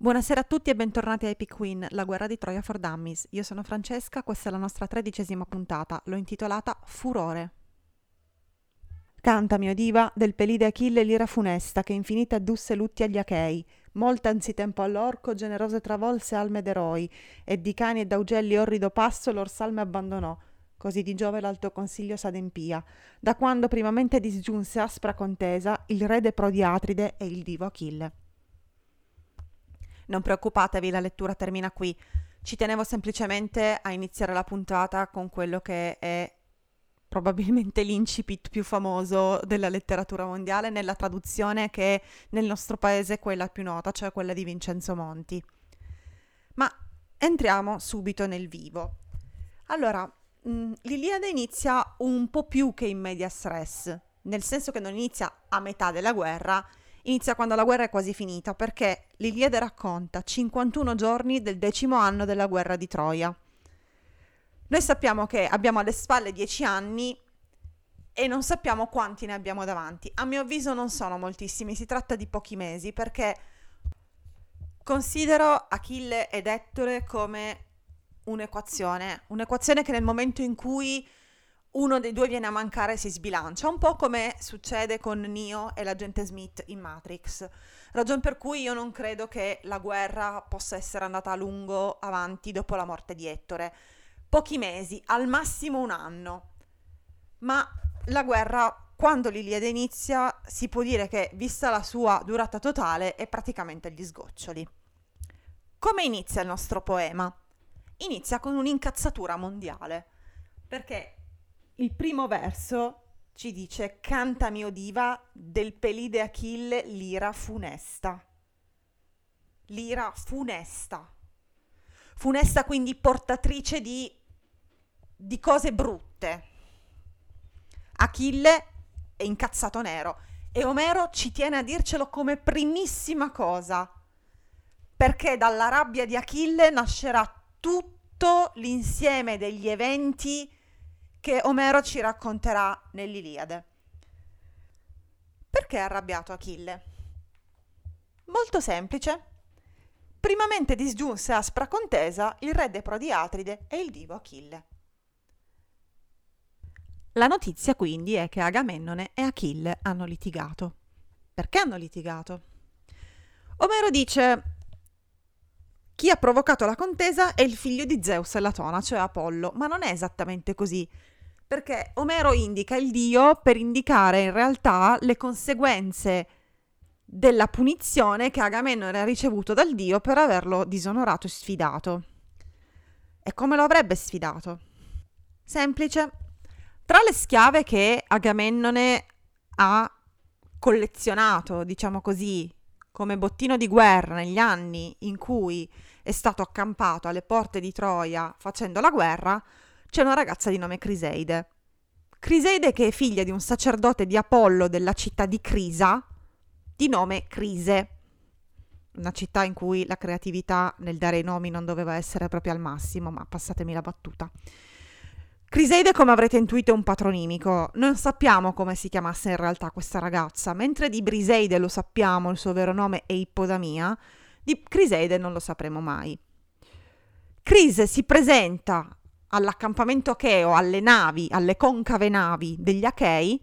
Buonasera a tutti e bentornati a Epic Queen, la guerra di Troia for Dummies. Io sono Francesca, questa è la nostra tredicesima puntata, l'ho intitolata Furore. Canta, mio diva, del pelide Achille l'ira funesta, che infinita addusse lutti agli Achei, molta anzitempo all'orco, generose travolse alme d'eroi, e di cani e d'augelli orrido passo lor salme abbandonò, così di Giove l'alto consiglio s'adempia, da quando primamente disgiunse aspra contesa il re de Prodiatride e il divo Achille. Non preoccupatevi, la lettura termina qui. Ci tenevo semplicemente a iniziare la puntata con quello che è probabilmente l'incipit più famoso della letteratura mondiale nella traduzione che nel nostro paese è quella più nota, cioè quella di Vincenzo Monti. Ma entriamo subito nel vivo. Allora, mh, l'Iliade inizia un po' più che in medias res, nel senso che non inizia a metà della guerra, inizia quando la guerra è quasi finita, perché l'Iliade racconta 51 giorni del decimo anno della guerra di Troia. Noi sappiamo che abbiamo alle spalle 10 anni e non sappiamo quanti ne abbiamo davanti. A mio avviso non sono moltissimi, si tratta di pochi mesi perché considero Achille ed Ettore come un'equazione, un'equazione che nel momento in cui uno dei due viene a mancare si sbilancia, un po' come succede con Neo e l'agente Smith in Matrix. Ragion per cui io non credo che la guerra possa essere andata a lungo avanti dopo la morte di Ettore. Pochi mesi, al massimo un anno. Ma la guerra, quando l'Iliade inizia, si può dire che, vista la sua durata totale, è praticamente agli sgoccioli. Come inizia il nostro poema? Inizia con un'incazzatura mondiale. Perché il primo verso ci dice canta mio diva del pelide Achille l'ira funesta. L'ira funesta. Funesta quindi portatrice di, di cose brutte. Achille è incazzato nero e Omero ci tiene a dircelo come primissima cosa, perché dalla rabbia di Achille nascerà tutto l'insieme degli eventi che Omero ci racconterà nell'Iliade. Perché è arrabbiato Achille? Molto semplice. Primamente disgiunse aspra contesa il re dei Prodiatride e il divo Achille. La notizia quindi è che Agamennone e Achille hanno litigato. Perché hanno litigato? Omero dice chi ha provocato la contesa è il figlio di Zeus e Latona, cioè Apollo, ma non è esattamente così perché Omero indica il dio per indicare in realtà le conseguenze della punizione che Agamennone ha ricevuto dal dio per averlo disonorato e sfidato. E come lo avrebbe sfidato? Semplice. Tra le schiave che Agamennone ha collezionato, diciamo così, come bottino di guerra negli anni in cui è stato accampato alle porte di Troia facendo la guerra, c'è una ragazza di nome Criseide. Criseide che è figlia di un sacerdote di Apollo della città di Crisa, di nome Crise, una città in cui la creatività nel dare i nomi non doveva essere proprio al massimo, ma passatemi la battuta. Criseide, come avrete intuito, è un patronimico. Non sappiamo come si chiamasse in realtà questa ragazza, mentre di Briseide lo sappiamo, il suo vero nome è Ippodamia, di Criseide non lo sapremo mai. Crise si presenta all'accampamento Acheo, alle navi, alle concave navi degli Achei,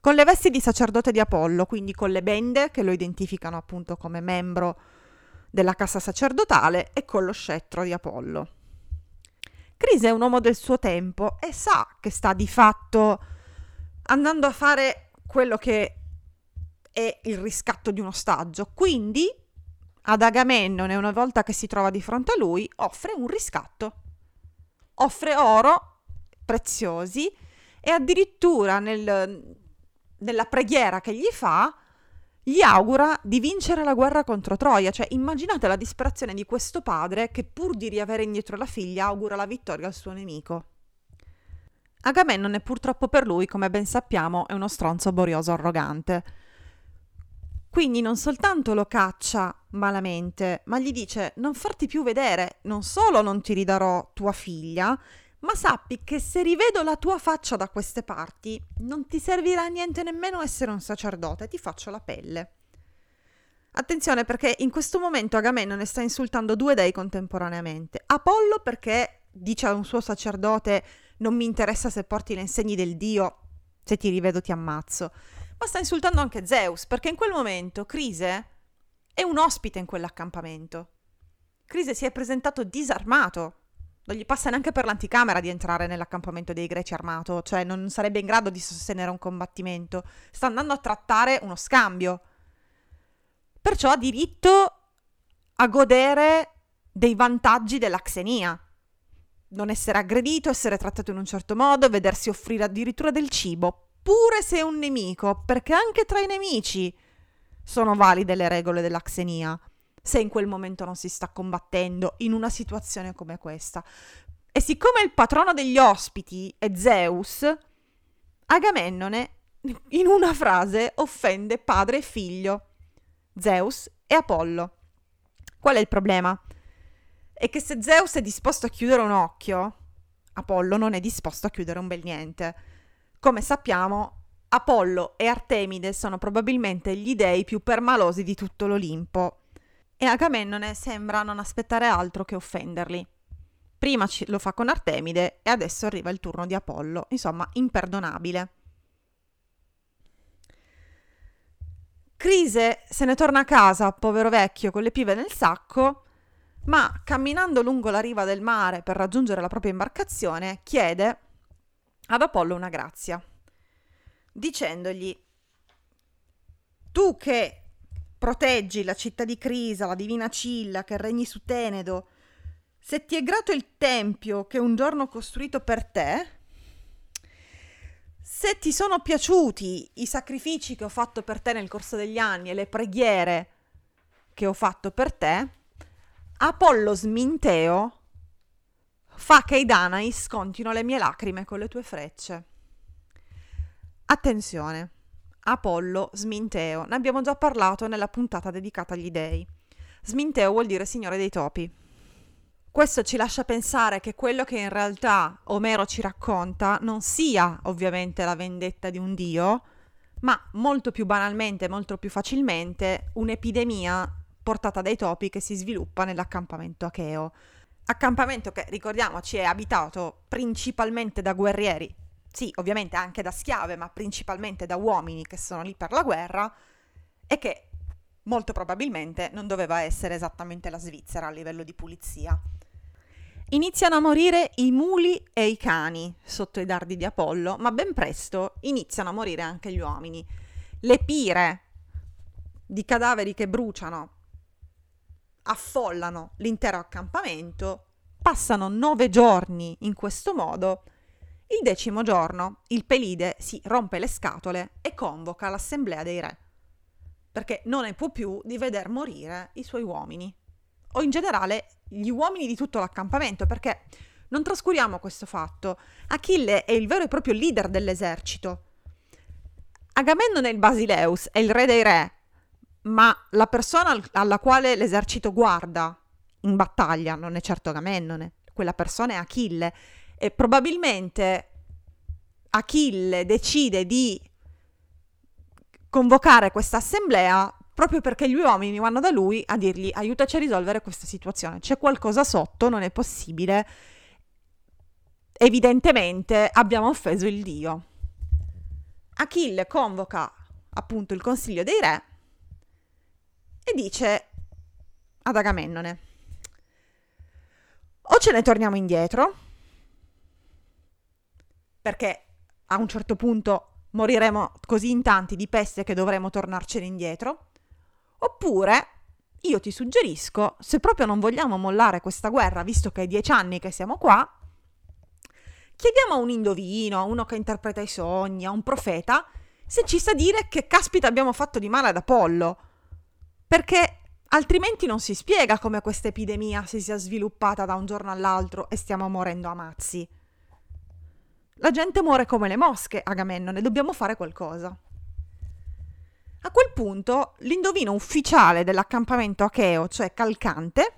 con le vesti di sacerdote di Apollo, quindi con le bende che lo identificano appunto come membro della cassa sacerdotale e con lo scettro di Apollo. Crise è un uomo del suo tempo e sa che sta di fatto andando a fare quello che è il riscatto di un ostaggio, quindi ad Agamennone, una volta che si trova di fronte a lui, offre un riscatto offre oro preziosi e addirittura nel, nella preghiera che gli fa gli augura di vincere la guerra contro Troia, cioè immaginate la disperazione di questo padre che pur di riavere indietro la figlia augura la vittoria al suo nemico. Agamennone purtroppo per lui, come ben sappiamo, è uno stronzo borioso arrogante. Quindi non soltanto lo caccia malamente, ma gli dice non farti più vedere, non solo non ti ridarò tua figlia, ma sappi che se rivedo la tua faccia da queste parti, non ti servirà a niente nemmeno essere un sacerdote, ti faccio la pelle. Attenzione perché in questo momento Agamennone sta insultando due dei contemporaneamente. Apollo perché dice a un suo sacerdote non mi interessa se porti le insegne del dio, se ti rivedo ti ammazzo. Ma sta insultando anche Zeus perché in quel momento Crise è un ospite in quell'accampamento. Crise si è presentato disarmato. Non gli passa neanche per l'anticamera di entrare nell'accampamento dei greci armato, cioè non sarebbe in grado di sostenere un combattimento. Sta andando a trattare uno scambio. Perciò ha diritto a godere dei vantaggi della xenia. Non essere aggredito, essere trattato in un certo modo, vedersi offrire addirittura del cibo, pure se è un nemico, perché anche tra i nemici sono valide le regole della xenia, se in quel momento non si sta combattendo in una situazione come questa. E siccome il patrono degli ospiti è Zeus, Agamennone in una frase offende padre e figlio. Zeus e Apollo. Qual è il problema? È che se Zeus è disposto a chiudere un occhio, Apollo non è disposto a chiudere un bel niente. Come sappiamo, Apollo e Artemide sono probabilmente gli dei più permalosi di tutto l'Olimpo e Agamennone sembra non aspettare altro che offenderli. Prima lo fa con Artemide e adesso arriva il turno di Apollo, insomma, imperdonabile. Crise se ne torna a casa, povero vecchio, con le pive nel sacco, ma camminando lungo la riva del mare per raggiungere la propria imbarcazione, chiede ad Apollo una grazia, dicendogli tu che proteggi la città di Crisa, la divina Cilla, che regni su Tenedo, se ti è grato il tempio che un giorno ho costruito per te, se ti sono piaciuti i sacrifici che ho fatto per te nel corso degli anni e le preghiere che ho fatto per te, Apollo sminteo fa che i Danai scontino le mie lacrime con le tue frecce. Attenzione, Apollo sminteo, ne abbiamo già parlato nella puntata dedicata agli dei. Sminteo vuol dire signore dei topi. Questo ci lascia pensare che quello che in realtà Omero ci racconta non sia ovviamente la vendetta di un dio, ma molto più banalmente, molto più facilmente, un'epidemia portata dai topi che si sviluppa nell'accampamento acheo. Accampamento che, ricordiamoci, è abitato principalmente da guerrieri, sì, ovviamente anche da schiave, ma principalmente da uomini che sono lì per la guerra e che molto probabilmente non doveva essere esattamente la Svizzera a livello di pulizia. Iniziano a morire i muli e i cani sotto i dardi di Apollo, ma ben presto iniziano a morire anche gli uomini. Le pire di cadaveri che bruciano affollano l'intero accampamento, passano nove giorni in questo modo. Il decimo giorno il Pelide si rompe le scatole e convoca l'assemblea dei re, perché non ne può più di veder morire i suoi uomini o in generale gli uomini di tutto l'accampamento, perché non trascuriamo questo fatto. Achille è il vero e proprio leader dell'esercito. Agamennone il Basileus è il re dei re, ma la persona alla quale l'esercito guarda in battaglia non è certo Agamennone, quella persona è Achille. E probabilmente Achille decide di convocare questa assemblea proprio perché gli uomini vanno da lui a dirgli aiutaci a risolvere questa situazione, c'è qualcosa sotto, non è possibile, evidentemente abbiamo offeso il dio. Achille convoca appunto il consiglio dei re e dice ad Agamennone, o ce ne torniamo indietro, perché a un certo punto moriremo così in tanti di peste che dovremo tornarcene indietro, Oppure io ti suggerisco, se proprio non vogliamo mollare questa guerra, visto che è dieci anni che siamo qua, chiediamo a un indovino, a uno che interpreta i sogni, a un profeta, se ci sa dire che caspita abbiamo fatto di male ad Apollo. Perché altrimenti non si spiega come questa epidemia si sia sviluppata da un giorno all'altro e stiamo morendo a mazzi. La gente muore come le mosche, Agamennone, dobbiamo fare qualcosa. A quel punto l'indovino ufficiale dell'accampamento acheo, cioè Calcante,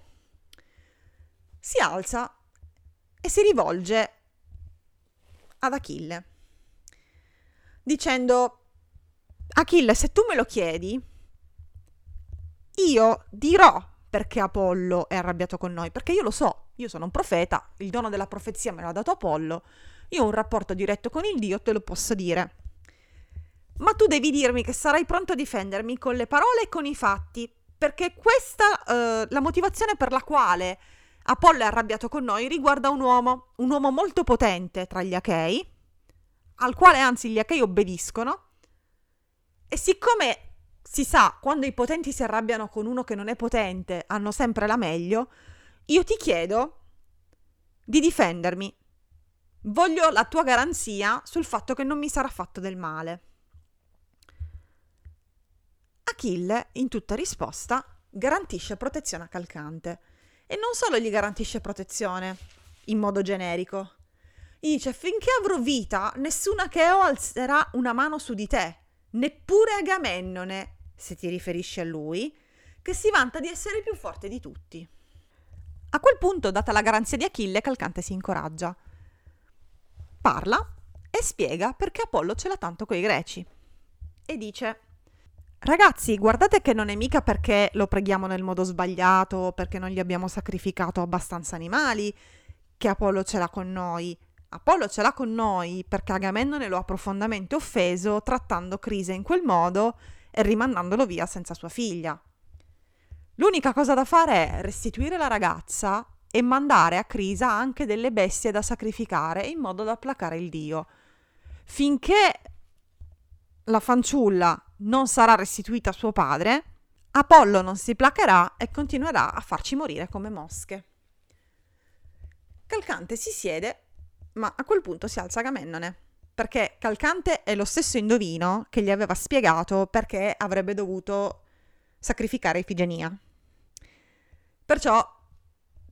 si alza e si rivolge ad Achille, dicendo Achille, se tu me lo chiedi, io dirò perché Apollo è arrabbiato con noi, perché io lo so, io sono un profeta, il dono della profezia me l'ha dato Apollo, io ho un rapporto diretto con il Dio, te lo posso dire. Ma tu devi dirmi che sarai pronto a difendermi con le parole e con i fatti, perché questa, eh, la motivazione per la quale Apollo è arrabbiato con noi riguarda un uomo, un uomo molto potente tra gli Achei, al quale anzi gli Achei obbediscono, e siccome si sa, quando i potenti si arrabbiano con uno che non è potente, hanno sempre la meglio, io ti chiedo di difendermi. Voglio la tua garanzia sul fatto che non mi sarà fatto del male. Achille, in tutta risposta, garantisce protezione a Calcante. E non solo gli garantisce protezione, in modo generico. Gli dice, finché avrò vita, nessuna Cheo alzerà una mano su di te, neppure Agamennone, se ti riferisci a lui, che si vanta di essere più forte di tutti. A quel punto, data la garanzia di Achille, Calcante si incoraggia. Parla e spiega perché Apollo ce l'ha tanto coi greci. E dice: Ragazzi, guardate che non è mica perché lo preghiamo nel modo sbagliato, perché non gli abbiamo sacrificato abbastanza animali, che Apollo ce l'ha con noi. Apollo ce l'ha con noi perché Agamennone lo ha profondamente offeso trattando Crise in quel modo e rimandandolo via senza sua figlia. L'unica cosa da fare è restituire la ragazza e mandare a Crisa anche delle bestie da sacrificare in modo da placare il dio. Finché la fanciulla non sarà restituita a suo padre, Apollo non si placherà e continuerà a farci morire come mosche. Calcante si siede, ma a quel punto si alza Agamennone perché Calcante è lo stesso indovino che gli aveva spiegato perché avrebbe dovuto sacrificare Ifigenia. Perciò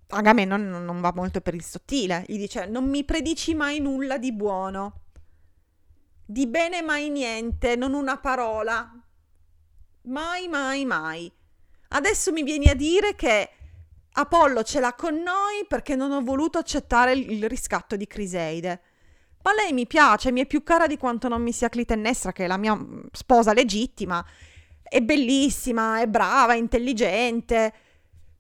Agamennone non va molto per il sottile, gli dice non mi predici mai nulla di buono, di bene mai niente, non una parola, mai mai mai. Adesso mi vieni a dire che Apollo ce l'ha con noi perché non ho voluto accettare il riscatto di Criseide. Ma lei mi piace, mi è più cara di quanto non mi sia Clitennestra, che è la mia mm, sposa legittima. È bellissima, è brava, è intelligente.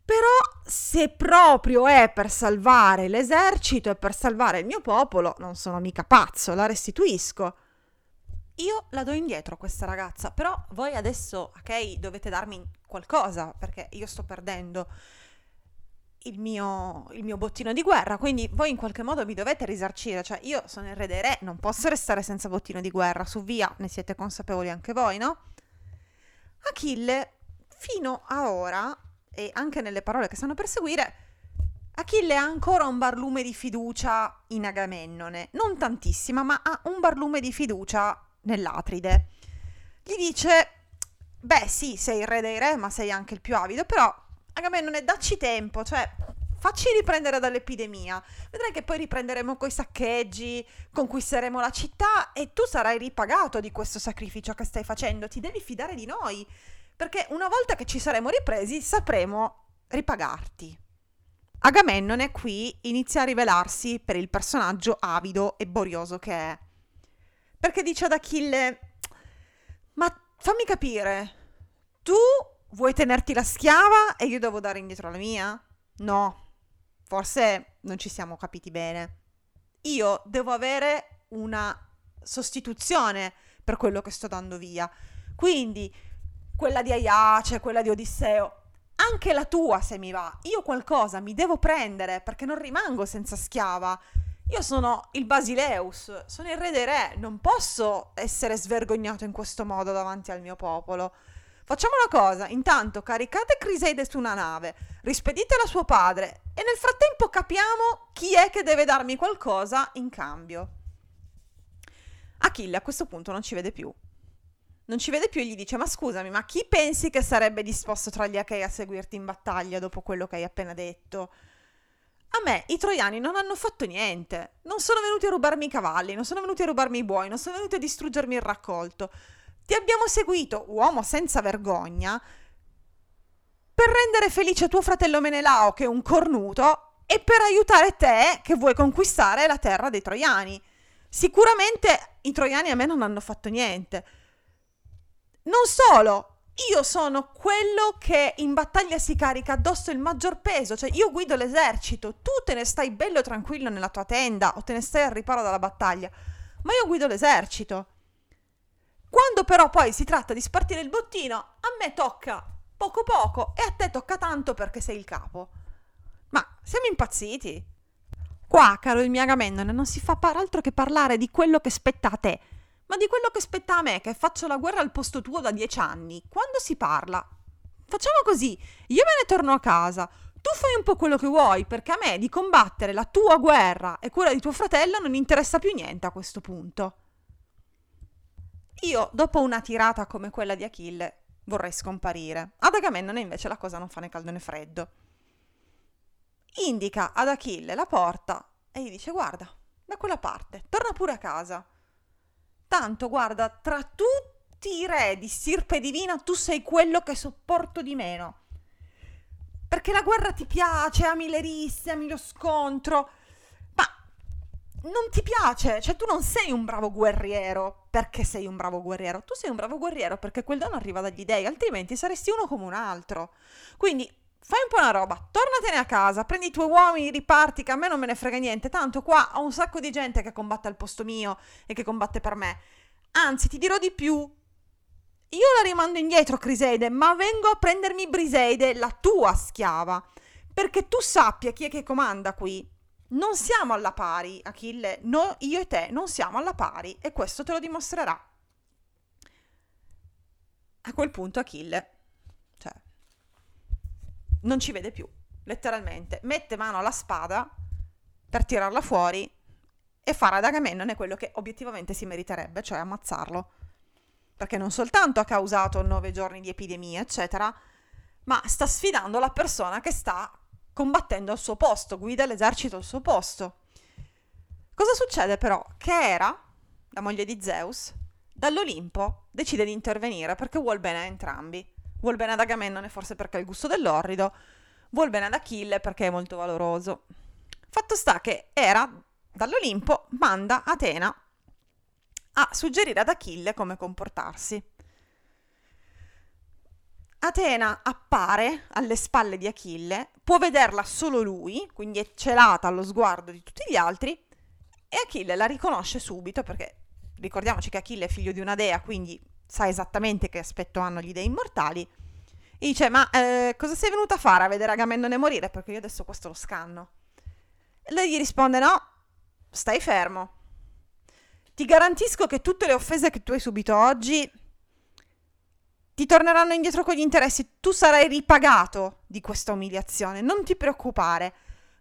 Però se proprio è per salvare l'esercito e per salvare il mio popolo, non sono mica pazzo, la restituisco. Io la do indietro questa ragazza, però voi adesso, ok, dovete darmi qualcosa perché io sto perdendo il mio, il mio, bottino di guerra, quindi voi in qualche modo mi dovete risarcire, cioè io sono il re dei re, non posso restare senza bottino di guerra, su via, ne siete consapevoli anche voi, no? Achille, fino a ora, e anche nelle parole che stanno per seguire, Achille ha ancora un barlume di fiducia in Agamennone, non tantissima, ma ha un barlume di fiducia nell'Atride. Gli dice, beh sì, sei il re dei re, ma sei anche il più avido, però Agamennone, dacci tempo, cioè facci riprendere dall'epidemia. Vedrai che poi riprenderemo coi saccheggi, conquisteremo la città e tu sarai ripagato di questo sacrificio che stai facendo. Ti devi fidare di noi, perché una volta che ci saremo ripresi sapremo ripagarti. Agamennone qui inizia a rivelarsi per il personaggio avido e borioso che è. Perché dice ad Achille: Ma fammi capire, tu Vuoi tenerti la schiava e io devo dare indietro la mia? No, forse non ci siamo capiti bene. Io devo avere una sostituzione per quello che sto dando via. Quindi quella di Aiace, quella di Odisseo, anche la tua se mi va. Io qualcosa mi devo prendere perché non rimango senza schiava. Io sono il Basileus, sono il re dei re, non posso essere svergognato in questo modo davanti al mio popolo. Facciamo una cosa, intanto caricate Criseide su una nave, rispeditela a suo padre e nel frattempo capiamo chi è che deve darmi qualcosa in cambio. Achille a questo punto non ci vede più. Non ci vede più e gli dice: Ma scusami, ma chi pensi che sarebbe disposto tra gli Achei a seguirti in battaglia dopo quello che hai appena detto? A me i troiani non hanno fatto niente. Non sono venuti a rubarmi i cavalli, non sono venuti a rubarmi i buoi, non sono venuti a distruggermi il raccolto. Ti abbiamo seguito, uomo senza vergogna, per rendere felice tuo fratello Menelao, che è un cornuto, e per aiutare te, che vuoi conquistare la terra dei troiani. Sicuramente i troiani a me non hanno fatto niente. Non solo, io sono quello che in battaglia si carica addosso il maggior peso, cioè io guido l'esercito, tu te ne stai bello tranquillo nella tua tenda o te ne stai al riparo dalla battaglia, ma io guido l'esercito. Quando però poi si tratta di spartire il bottino, a me tocca poco poco e a te tocca tanto perché sei il capo. Ma siamo impazziti? Qua, caro il mio Agamennone, non si fa par altro che parlare di quello che spetta a te, ma di quello che spetta a me, che faccio la guerra al posto tuo da dieci anni. Quando si parla? Facciamo così, io me ne torno a casa, tu fai un po' quello che vuoi, perché a me di combattere la tua guerra e quella di tuo fratello non interessa più niente a questo punto. Io, dopo una tirata come quella di Achille, vorrei scomparire. Ad Agamennone invece la cosa non fa né caldo né freddo. Indica ad Achille la porta e gli dice guarda, da quella parte, torna pure a casa. Tanto guarda, tra tutti i re di stirpe divina tu sei quello che sopporto di meno. Perché la guerra ti piace, ami le risse, ami lo scontro, non ti piace, cioè tu non sei un bravo guerriero perché sei un bravo guerriero, tu sei un bravo guerriero perché quel dono arriva dagli dei, altrimenti saresti uno come un altro. Quindi fai un po' una roba, tornatene a casa, prendi i tuoi uomini, riparti, che a me non me ne frega niente, tanto qua ho un sacco di gente che combatte al posto mio e che combatte per me. Anzi, ti dirò di più. Io la rimando indietro, Criseide, ma vengo a prendermi Briseide, la tua schiava, perché tu sappia chi è che comanda qui non siamo alla pari, Achille, no, io e te non siamo alla pari e questo te lo dimostrerà. A quel punto Achille, cioè, non ci vede più, letteralmente, mette mano alla spada per tirarla fuori e fare ad Agamennone quello che obiettivamente si meriterebbe, cioè ammazzarlo. Perché non soltanto ha causato nove giorni di epidemia, eccetera, ma sta sfidando la persona che sta combattendo al suo posto, guida l'esercito al suo posto. Cosa succede però? Che Era, la moglie di Zeus, dall'Olimpo decide di intervenire perché vuol bene a entrambi. Vuol bene ad Agamennone forse perché ha il gusto dell'orrido, vuol bene ad Achille perché è molto valoroso. Fatto sta che Era, dall'Olimpo, manda Atena a suggerire ad Achille come comportarsi. Atena appare alle spalle di Achille, può vederla solo lui, quindi è celata allo sguardo di tutti gli altri, e Achille la riconosce subito perché ricordiamoci che Achille è figlio di una dea, quindi sa esattamente che aspetto hanno gli dei immortali. E dice: Ma eh, cosa sei venuta a fare a vedere Agamennone morire? Perché io adesso questo lo scanno. E lei gli risponde: No, stai fermo. Ti garantisco che tutte le offese che tu hai subito oggi ti torneranno indietro con gli interessi, tu sarai ripagato di questa umiliazione, non ti preoccupare,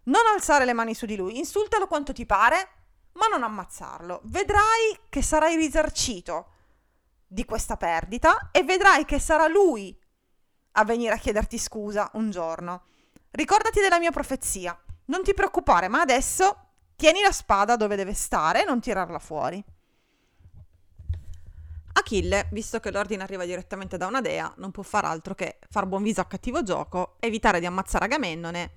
non alzare le mani su di lui, insultalo quanto ti pare, ma non ammazzarlo. Vedrai che sarai risarcito di questa perdita e vedrai che sarà lui a venire a chiederti scusa un giorno. Ricordati della mia profezia, non ti preoccupare, ma adesso tieni la spada dove deve stare e non tirarla fuori. Achille, visto che l'ordine arriva direttamente da una dea, non può far altro che far buon viso a cattivo gioco, evitare di ammazzare Agamennone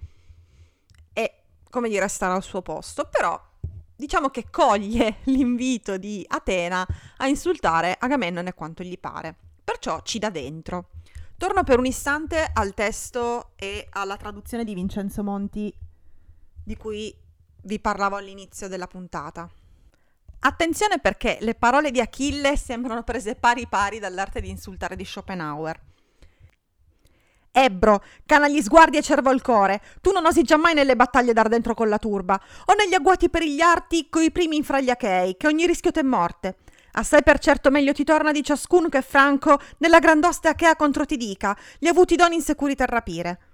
e, come dire, stare al suo posto. Però diciamo che coglie l'invito di Atena a insultare Agamennone quanto gli pare. Perciò ci dà dentro. Torno per un istante al testo e alla traduzione di Vincenzo Monti di cui vi parlavo all'inizio della puntata. Attenzione perché le parole di Achille sembrano prese pari pari dall'arte di insultare di Schopenhauer. Ebbro, cana gli sguardi e cervo il core, tu non osi giammai nelle battaglie dar dentro con la turba, o negli agguati perigliarti coi primi fra gli achei, che ogni rischio t'è morte. Assai per certo meglio ti torna di ciascuno che Franco nella grandoste achea contro ti dica, gli avuti doni insicuri ter rapire.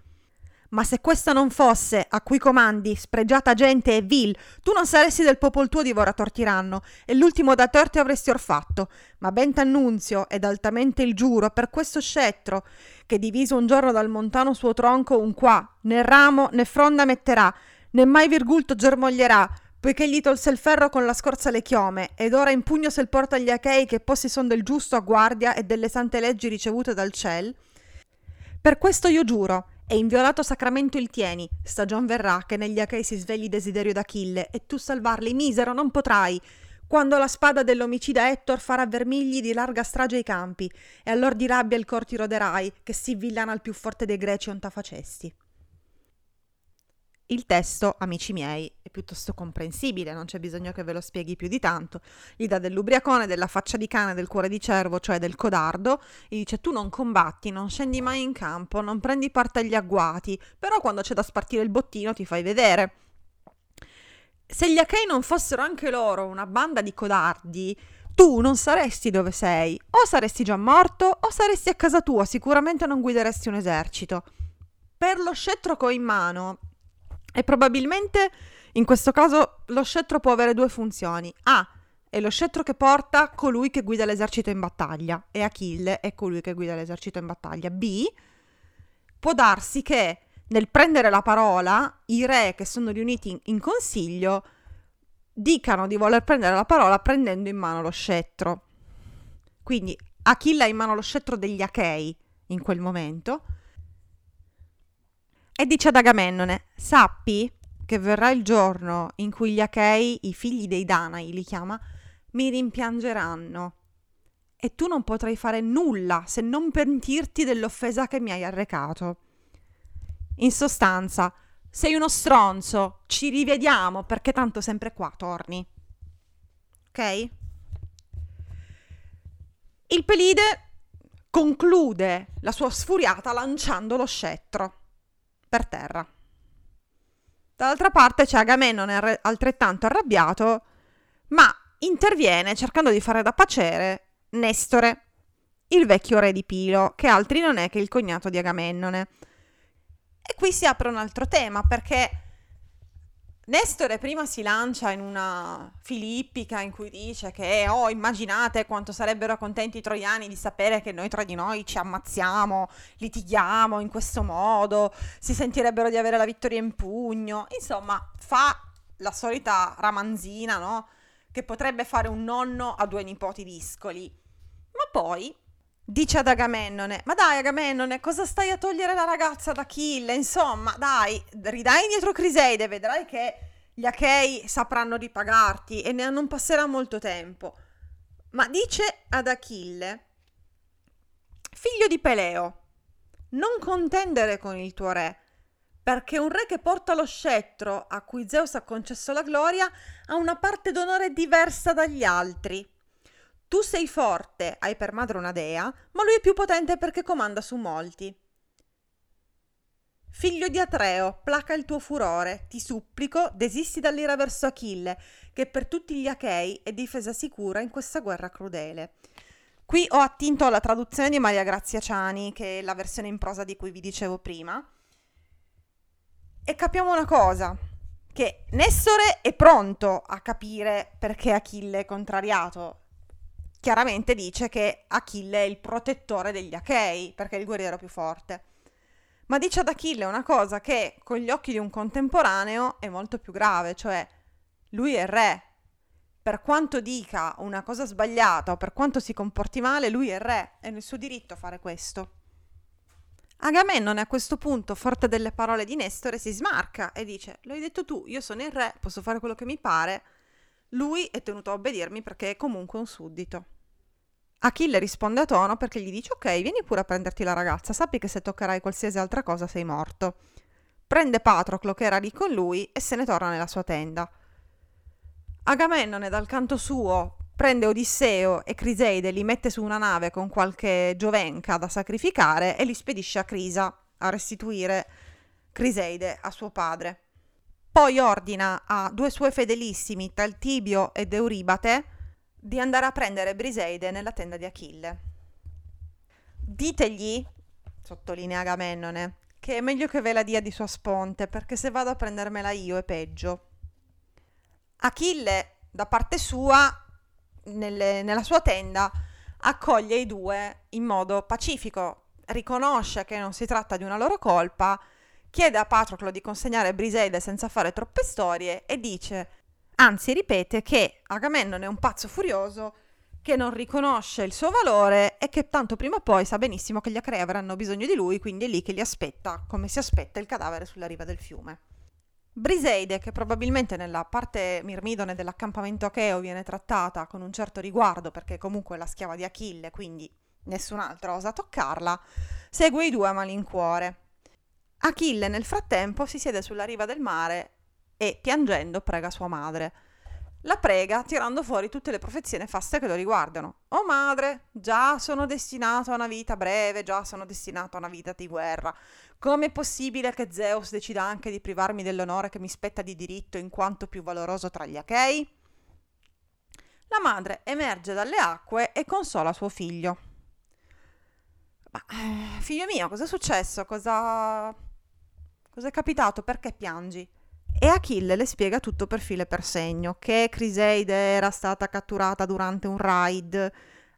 Ma se questa non fosse, a cui comandi, spregiata gente e vil, tu non saresti del popol tuo divorator tiranno, e l'ultimo da torte avresti orfatto. Ma ben t'annunzio, ed altamente il giuro, per questo scettro, che diviso un giorno dal montano suo tronco un qua, né ramo né fronda metterà, né mai virgulto germoglierà, poiché gli tolse il ferro con la scorza le chiome, ed ora in pugno se il porta agli achei che possi son del giusto a guardia e delle sante leggi ricevute dal ciel. Per questo io giuro, e inviolato sacramento il tieni, stagion verrà che negli Achei si svegli desiderio d'Achille, e tu salvarli, misero, non potrai. quando la spada dell'omicida Ettor farà vermigli di larga strage ai campi, e allor di rabbia il cor ti roderai, che si villana al più forte dei greci onta facesti. Il testo, amici miei, è piuttosto comprensibile, non c'è bisogno che ve lo spieghi più di tanto. Gli dà dell'ubriacone, della faccia di cane, del cuore di cervo, cioè del codardo, e dice tu non combatti, non scendi mai in campo, non prendi parte agli agguati, però quando c'è da spartire il bottino ti fai vedere. Se gli Achei non fossero anche loro una banda di codardi, tu non saresti dove sei, o saresti già morto o saresti a casa tua, sicuramente non guideresti un esercito. Per lo scettro che ho in mano, e probabilmente in questo caso lo scettro può avere due funzioni. A. È lo scettro che porta colui che guida l'esercito in battaglia e Achille è colui che guida l'esercito in battaglia. B. Può darsi che nel prendere la parola i re che sono riuniti in, in consiglio dicano di voler prendere la parola prendendo in mano lo scettro. Quindi Achille ha in mano lo scettro degli Achei in quel momento e dice ad Agamennone, sappi che verrà il giorno in cui gli Achei, i figli dei Danai li chiama, mi rimpiangeranno. E tu non potrai fare nulla se non pentirti dell'offesa che mi hai arrecato. In sostanza, sei uno stronzo, ci rivediamo perché tanto sempre qua torni. Ok? Il Pelide conclude la sua sfuriata lanciando lo scettro per terra. Dall'altra parte c'è Agamennone altrettanto arrabbiato, ma interviene cercando di fare da pacere Nestore, il vecchio re di Pilo, che altri non è che il cognato di Agamennone. E qui si apre un altro tema, perché Nestore prima si lancia in una filippica in cui dice che, oh, immaginate quanto sarebbero contenti i troiani di sapere che noi tra di noi ci ammazziamo, litighiamo in questo modo, si sentirebbero di avere la vittoria in pugno. Insomma, fa la solita ramanzina, no? Che potrebbe fare un nonno a due nipoti discoli. Ma poi dice ad Agamennone: Ma dai, Agamennone, cosa stai a togliere la ragazza da Achille? Insomma, dai, ridai indietro Criseide, vedrai che gli Achei sapranno ripagarti e ne non passerà molto tempo. Ma dice ad Achille: Figlio di Peleo, non contendere con il tuo re, perché un re che porta lo scettro a cui Zeus ha concesso la gloria ha una parte d'onore diversa dagli altri tu sei forte, hai per madre una dea, ma lui è più potente perché comanda su molti. Figlio di Atreo, placa il tuo furore, ti supplico, desisti dall'ira verso Achille, che per tutti gli Achei è difesa sicura in questa guerra crudele. Qui ho attinto alla traduzione di Maria Grazia Ciani, che è la versione in prosa di cui vi dicevo prima, e capiamo una cosa, che Nessore è pronto a capire perché Achille è contrariato, chiaramente dice che Achille è il protettore degli Achei, perché è il guerriero più forte. Ma dice ad Achille una cosa che con gli occhi di un contemporaneo è molto più grave, cioè lui è re. Per quanto dica una cosa sbagliata o per quanto si comporti male, lui è re, è nel suo diritto fare questo. Agamennone a questo punto, forte delle parole di Nestore, si smarca e dice: L'hai detto tu, io sono il re, posso fare quello che mi pare lui è tenuto a obbedirmi perché è comunque un suddito. Achille risponde a tono perché gli dice ok, vieni pure a prenderti la ragazza, sappi che se toccherai qualsiasi altra cosa sei morto. Prende Patroclo che era lì con lui e se ne torna nella sua tenda. Agamennone dal canto suo prende Odisseo e Criseide, li mette su una nave con qualche giovenca da sacrificare e li spedisce a Crisa a restituire Criseide a suo padre. Poi ordina a due suoi fedelissimi, Taltibio ed Euribate, di andare a prendere Briseide nella tenda di Achille. Ditegli, sottolinea Agamennone, che è meglio che ve la dia di sua sponte, perché se vado a prendermela io è peggio. Achille, da parte sua, nelle, nella sua tenda, accoglie i due in modo pacifico, riconosce che non si tratta di una loro colpa chiede a Patroclo di consegnare Briseide senza fare troppe storie e dice, anzi ripete, che Agamennone è un pazzo furioso che non riconosce il suo valore e che tanto prima o poi sa benissimo che gli Acrei avranno bisogno di lui, quindi è lì che li aspetta, come si aspetta il cadavere sulla riva del fiume. Briseide, che probabilmente nella parte mirmidone dell'accampamento Acheo viene trattata con un certo riguardo perché comunque è la schiava di Achille, quindi nessun altro osa toccarla, segue i due a malincuore. Achille nel frattempo si siede sulla riva del mare e piangendo prega sua madre la prega tirando fuori tutte le profezie nefaste che lo riguardano. Oh madre, già sono destinato a una vita breve, già sono destinato a una vita di guerra. Come è possibile che Zeus decida anche di privarmi dell'onore che mi spetta di diritto in quanto più valoroso tra gli Achei? La madre emerge dalle acque e consola suo figlio. Ma, eh, figlio mio, cosa è successo? Cosa... Cosa è capitato? Perché piangi? E Achille le spiega tutto per filo e per segno, che Criseide era stata catturata durante un raid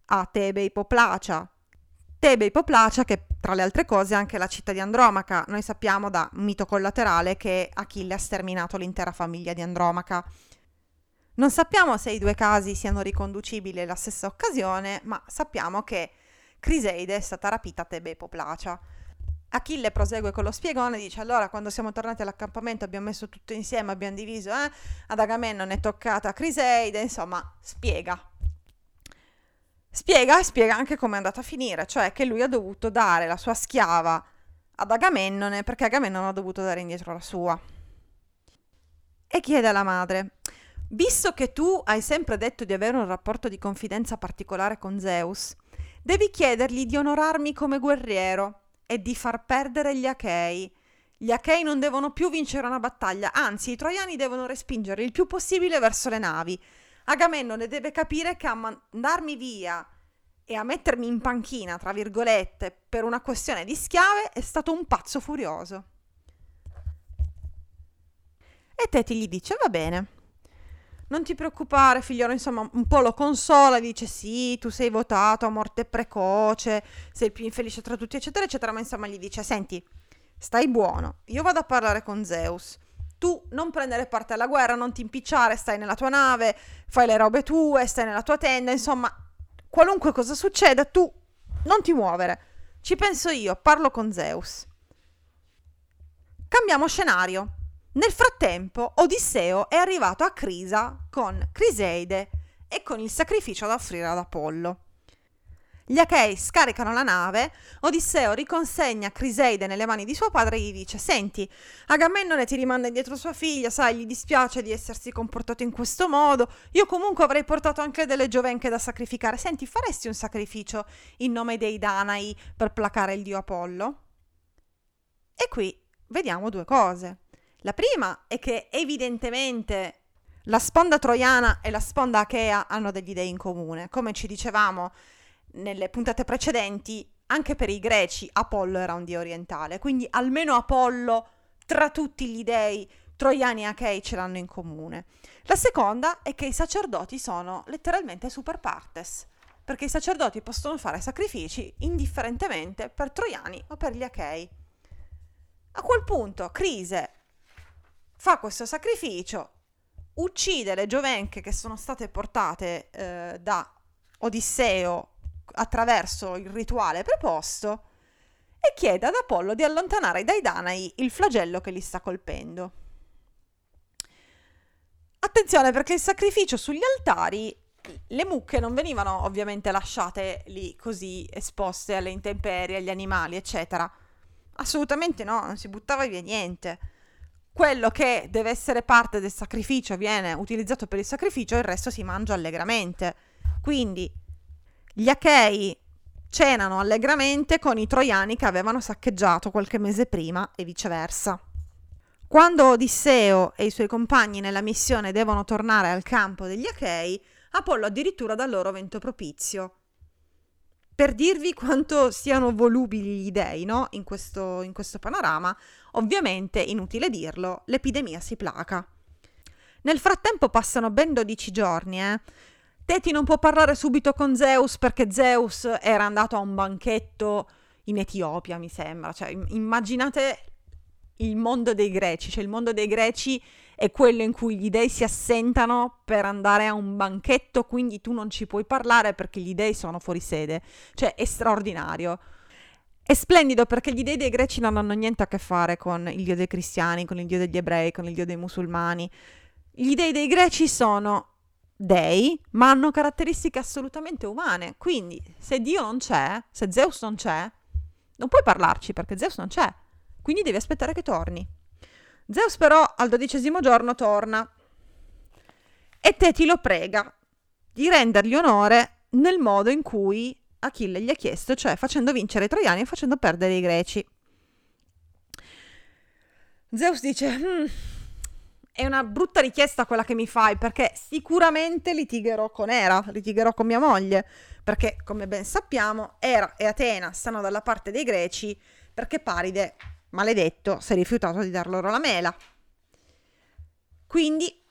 a Tebe Ipoplacia. Tebe Ipoplacia che tra le altre cose è anche la città di Andromaca. Noi sappiamo da mito collaterale che Achille ha sterminato l'intera famiglia di Andromaca. Non sappiamo se i due casi siano riconducibili alla stessa occasione, ma sappiamo che Criseide è stata rapita a Tebe Ipoplacia. Achille prosegue con lo spiegone, dice allora quando siamo tornati all'accampamento abbiamo messo tutto insieme, abbiamo diviso, eh? ad Agamennone è toccata Criseide, insomma spiega. Spiega e spiega anche come è andata a finire, cioè che lui ha dovuto dare la sua schiava ad Agamennone perché Agamennone ha dovuto dare indietro la sua. E chiede alla madre, visto che tu hai sempre detto di avere un rapporto di confidenza particolare con Zeus, devi chiedergli di onorarmi come guerriero è di far perdere gli Achei. Gli Achei non devono più vincere una battaglia, anzi i Troiani devono respingere il più possibile verso le navi. Agamennone deve capire che a mandarmi via e a mettermi in panchina, tra virgolette, per una questione di schiave è stato un pazzo furioso. E Teti gli dice, va bene, non ti preoccupare figliolo, insomma un po' lo consola, dice sì, tu sei votato a morte precoce, sei il più infelice tra tutti, eccetera, eccetera, ma insomma gli dice, senti, stai buono, io vado a parlare con Zeus, tu non prendere parte alla guerra, non ti impicciare, stai nella tua nave, fai le robe tue, stai nella tua tenda, insomma, qualunque cosa succeda, tu non ti muovere. Ci penso io, parlo con Zeus. Cambiamo scenario. Nel frattempo, Odisseo è arrivato a Crisa con Criseide e con il sacrificio da offrire ad Apollo. Gli Achei scaricano la nave, Odisseo riconsegna Criseide nelle mani di suo padre e gli dice Senti, Agamennone ti rimanda indietro sua figlia, sai, gli dispiace di essersi comportato in questo modo, io comunque avrei portato anche delle giovenche da sacrificare, senti, faresti un sacrificio in nome dei Danai per placare il dio Apollo? E qui vediamo due cose. La prima è che evidentemente la sponda troiana e la sponda achea hanno degli dei in comune. Come ci dicevamo nelle puntate precedenti, anche per i greci Apollo era un dio orientale, quindi almeno Apollo tra tutti gli dei troiani e achei ce l'hanno in comune. La seconda è che i sacerdoti sono letteralmente super partes, perché i sacerdoti possono fare sacrifici indifferentemente per troiani o per gli achei. A quel punto Crise fa questo sacrificio, uccide le giovenche che sono state portate eh, da Odisseo attraverso il rituale preposto e chiede ad Apollo di allontanare dai Danai il flagello che li sta colpendo. Attenzione perché il sacrificio sugli altari, le mucche non venivano ovviamente lasciate lì così esposte alle intemperie, agli animali, eccetera. Assolutamente no, non si buttava via niente quello che deve essere parte del sacrificio viene utilizzato per il sacrificio il resto si mangia allegramente. Quindi gli Achei cenano allegramente con i Troiani che avevano saccheggiato qualche mese prima e viceversa. Quando Odisseo e i suoi compagni nella missione devono tornare al campo degli Achei, Apollo addirittura dà loro vento propizio per dirvi quanto siano volubili gli dei no? in, questo, in questo panorama, ovviamente, inutile dirlo, l'epidemia si placa. Nel frattempo passano ben 12 giorni, eh. Teti non può parlare subito con Zeus perché Zeus era andato a un banchetto in Etiopia, mi sembra. Cioè, immaginate il mondo dei greci, cioè il mondo dei greci è quello in cui gli dei si assentano per andare a un banchetto, quindi tu non ci puoi parlare perché gli dei sono fuori sede. Cioè, è straordinario. È splendido perché gli dei dei greci non hanno niente a che fare con il dio dei cristiani, con il dio degli ebrei, con il dio dei musulmani. Gli dei dei greci sono dei, ma hanno caratteristiche assolutamente umane. Quindi, se Dio non c'è, se Zeus non c'è, non puoi parlarci perché Zeus non c'è. Quindi devi aspettare che torni. Zeus però al dodicesimo giorno torna e te ti lo prega di rendergli onore nel modo in cui Achille gli ha chiesto, cioè facendo vincere i troiani e facendo perdere i greci. Zeus dice, mm, è una brutta richiesta quella che mi fai perché sicuramente litigherò con Era, litigherò con mia moglie, perché come ben sappiamo Era e Atena stanno dalla parte dei greci perché Paride, maledetto, si è rifiutato di dar loro la mela. Quindi,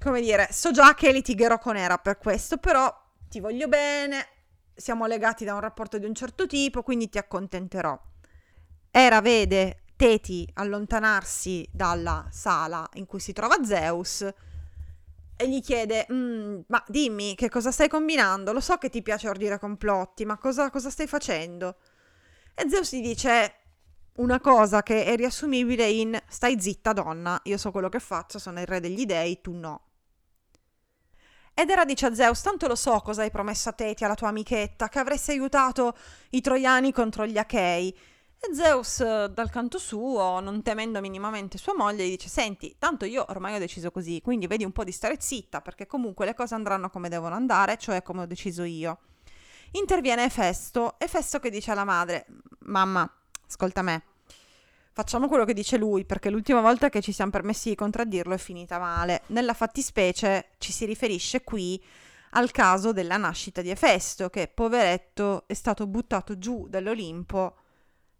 come dire, so già che litigherò con Era per questo, però ti voglio bene, siamo legati da un rapporto di un certo tipo, quindi ti accontenterò. Era vede Teti allontanarsi dalla sala in cui si trova Zeus e gli chiede: mm, Ma dimmi che cosa stai combinando? Lo so che ti piace ordire complotti, ma cosa, cosa stai facendo? E Zeus gli dice una cosa che è riassumibile in: Stai zitta, donna, io so quello che faccio, sono il re degli dei, tu no. Ed era dice a Zeus: Tanto lo so cosa hai promesso a Teti, alla tua amichetta, che avresti aiutato i troiani contro gli achei. E Zeus, dal canto suo, non temendo minimamente sua moglie, gli dice: Senti, tanto io ormai ho deciso così, quindi vedi un po' di stare zitta, perché comunque le cose andranno come devono andare, cioè come ho deciso io. Interviene Efesto, Efesto che dice alla madre: Mamma, ascolta me, facciamo quello che dice lui, perché l'ultima volta che ci siamo permessi di contraddirlo è finita male. Nella fattispecie ci si riferisce qui al caso della nascita di Efesto, che poveretto è stato buttato giù dall'Olimpo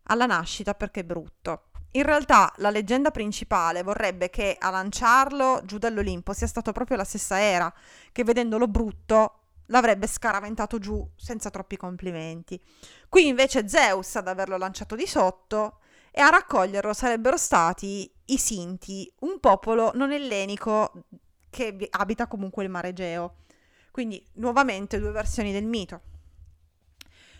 alla nascita perché è brutto. In realtà la leggenda principale vorrebbe che a lanciarlo giù dall'Olimpo sia stato proprio la stessa Era, che vedendolo brutto l'avrebbe scaraventato giù senza troppi complimenti. Qui invece Zeus ad averlo lanciato di sotto e a raccoglierlo sarebbero stati i Sinti, un popolo non ellenico che abita comunque il mare Egeo. Quindi nuovamente due versioni del mito.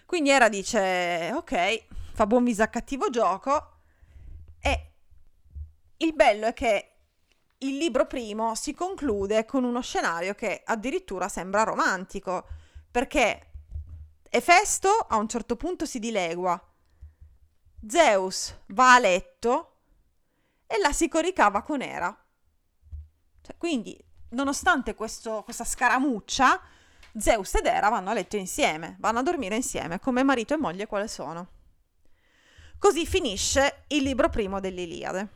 Quindi Era dice, ok, fa buon viso a cattivo gioco e il bello è che il libro primo si conclude con uno scenario che addirittura sembra romantico, perché Efesto a un certo punto si dilegua, Zeus va a letto e la si coricava con Era. Cioè, quindi, nonostante questo, questa scaramuccia, Zeus ed Era vanno a letto insieme, vanno a dormire insieme, come marito e moglie quale sono. Così finisce il libro primo dell'Iliade.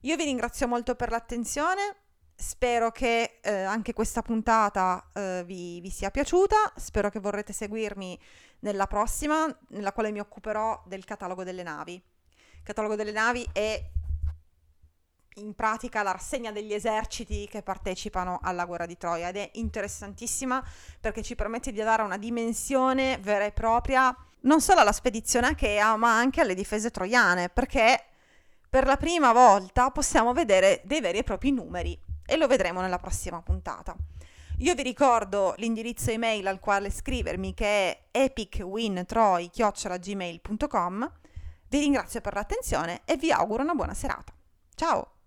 Io vi ringrazio molto per l'attenzione, spero che eh, anche questa puntata eh, vi, vi, sia piaciuta, spero che vorrete seguirmi nella prossima, nella quale mi occuperò del catalogo delle navi. Il catalogo delle navi è in pratica la rassegna degli eserciti che partecipano alla guerra di Troia ed è interessantissima perché ci permette di dare una dimensione vera e propria non solo alla spedizione Achea ma anche alle difese troiane perché per la prima volta possiamo vedere dei veri e propri numeri e lo vedremo nella prossima puntata. Io vi ricordo l'indirizzo email al quale scrivermi che è epicwintroi.gmail.com Vi ringrazio per l'attenzione e vi auguro una buona serata. Ciao!